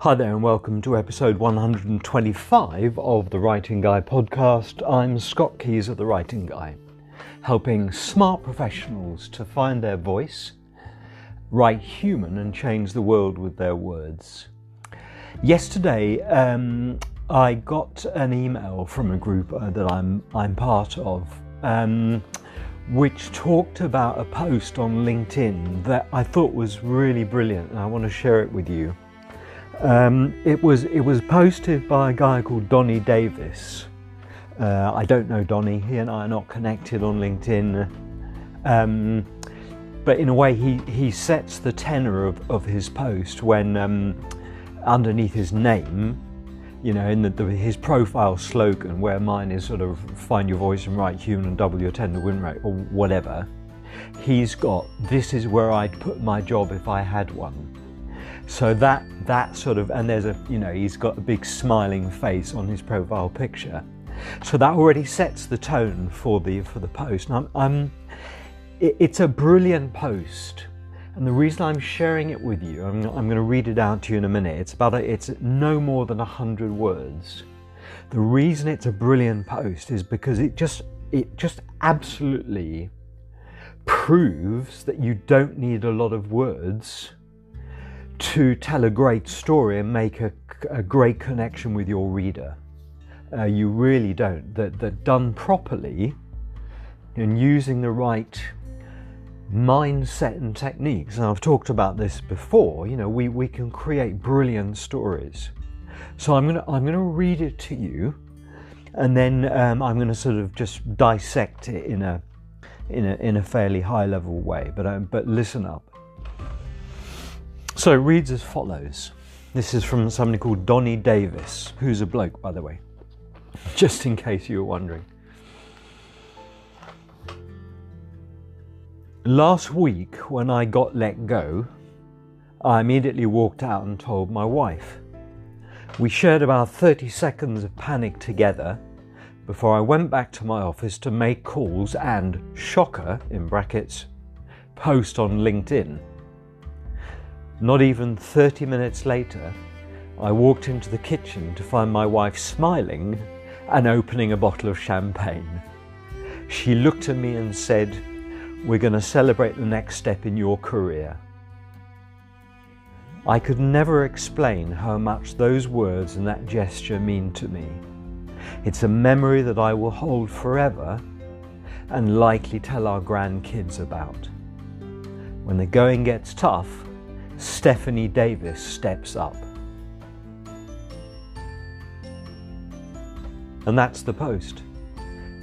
Hi there, and welcome to episode 125 of the Writing Guy podcast. I'm Scott Keys of the Writing Guy, helping smart professionals to find their voice, write human, and change the world with their words. Yesterday, um, I got an email from a group uh, that I'm I'm part of. Um, which talked about a post on LinkedIn that I thought was really brilliant, and I want to share it with you. Um, it was it was posted by a guy called Donny Davis. Uh, I don't know Donny. He and I are not connected on LinkedIn. Um, but in a way, he, he sets the tenor of, of his post when um, underneath his name you know, in the, the, his profile slogan, where mine is sort of find your voice and write human and double your tender win rate or whatever, he's got this is where I'd put my job if I had one. So that that sort of and there's a you know he's got a big smiling face on his profile picture, so that already sets the tone for the for the post. I'm it, it's a brilliant post and the reason I'm sharing it with you, I'm, I'm going to read it out to you in a minute. It's about a, it's no more than a hundred words. The reason it's a brilliant post is because it just it just absolutely proves that you don't need a lot of words to tell a great story and make a, a great connection with your reader. Uh, you really don't. That that done properly and using the right mindset and techniques. And I've talked about this before. You know, we, we can create brilliant stories. So I'm gonna I'm gonna read it to you, and then um, I'm gonna sort of just dissect it in a in a in a fairly high level way. But um, but listen up. So it reads as follows. This is from somebody called Donny Davis, who's a bloke, by the way, just in case you were wondering. Last week, when I got let go, I immediately walked out and told my wife. We shared about 30 seconds of panic together before I went back to my office to make calls and, shocker, in brackets, post on LinkedIn. Not even 30 minutes later, I walked into the kitchen to find my wife smiling and opening a bottle of champagne. She looked at me and said, we're going to celebrate the next step in your career. I could never explain how much those words and that gesture mean to me. It's a memory that I will hold forever and likely tell our grandkids about. When the going gets tough, Stephanie Davis steps up. And that's the post.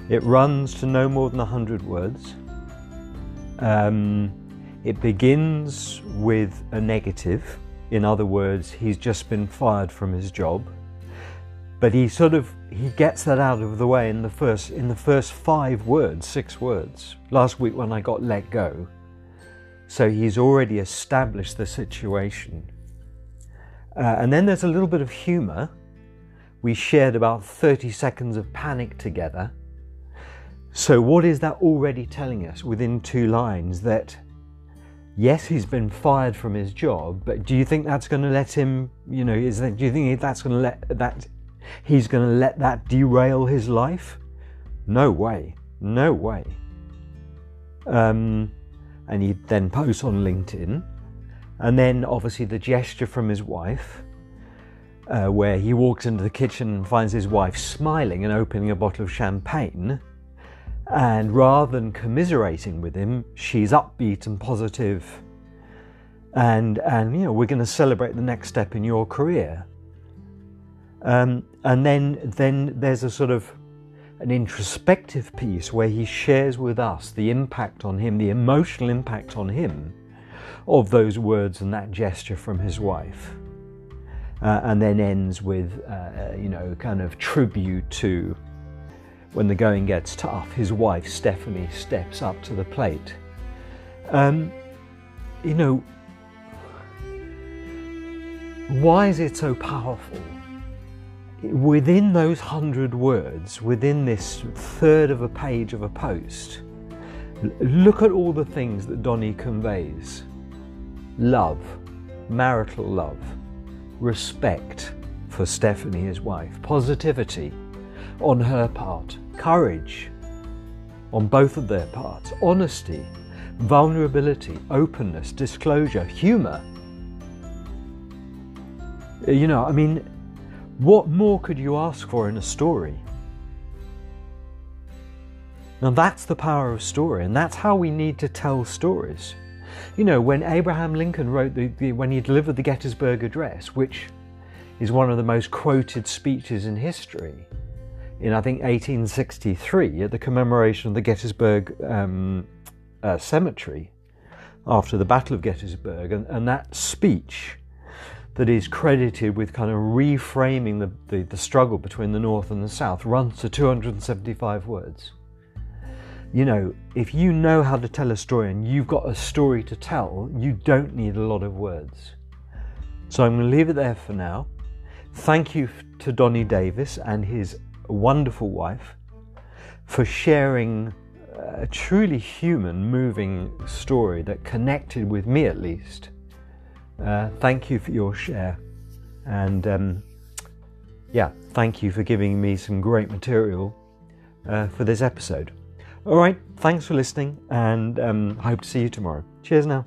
It runs to no more than 100 words. Um, it begins with a negative. In other words, he's just been fired from his job. But he sort of he gets that out of the way in the first in the first five words, six words. Last week when I got let go. So he's already established the situation. Uh, and then there's a little bit of humour. We shared about 30 seconds of panic together. So, what is that already telling us within two lines? That yes, he's been fired from his job, but do you think that's going to let him, you know, is that, do you think that's going to let that, he's going to let that derail his life? No way. No way. Um, and he then posts on LinkedIn. And then obviously the gesture from his wife, uh, where he walks into the kitchen and finds his wife smiling and opening a bottle of champagne. And rather than commiserating with him, she's upbeat and positive. And, and you know, we're going to celebrate the next step in your career. Um, and then, then there's a sort of an introspective piece where he shares with us the impact on him, the emotional impact on him of those words and that gesture from his wife. Uh, and then ends with, uh, you know, kind of tribute to when the going gets tough, his wife Stephanie steps up to the plate. Um, you know, why is it so powerful? Within those hundred words, within this third of a page of a post, look at all the things that Donny conveys love, marital love, respect for Stephanie, his wife, positivity on her part, courage on both of their parts, honesty, vulnerability, openness, disclosure, humour. You know, I mean, what more could you ask for in a story? Now that's the power of story, and that's how we need to tell stories. You know, when Abraham Lincoln wrote the, the, when he delivered the Gettysburg Address, which is one of the most quoted speeches in history, in I think 1863 at the commemoration of the Gettysburg um, uh, Cemetery after the Battle of Gettysburg, and, and, that speech that is credited with kind of reframing the, the, the struggle between the North and the South runs to 275 words you know, if you know how to tell a story and you've got a story to tell, you don't need a lot of words. So I'm going to leave it there for now. Thank you to Donny Davis and his wonderful wife for sharing uh, a truly human, moving story that connected with me at least. Uh, thank you for your share. And um, yeah, thank you for giving me some great material uh, for this episode. All right, thanks for listening, and um, hope to see you tomorrow. Cheers now.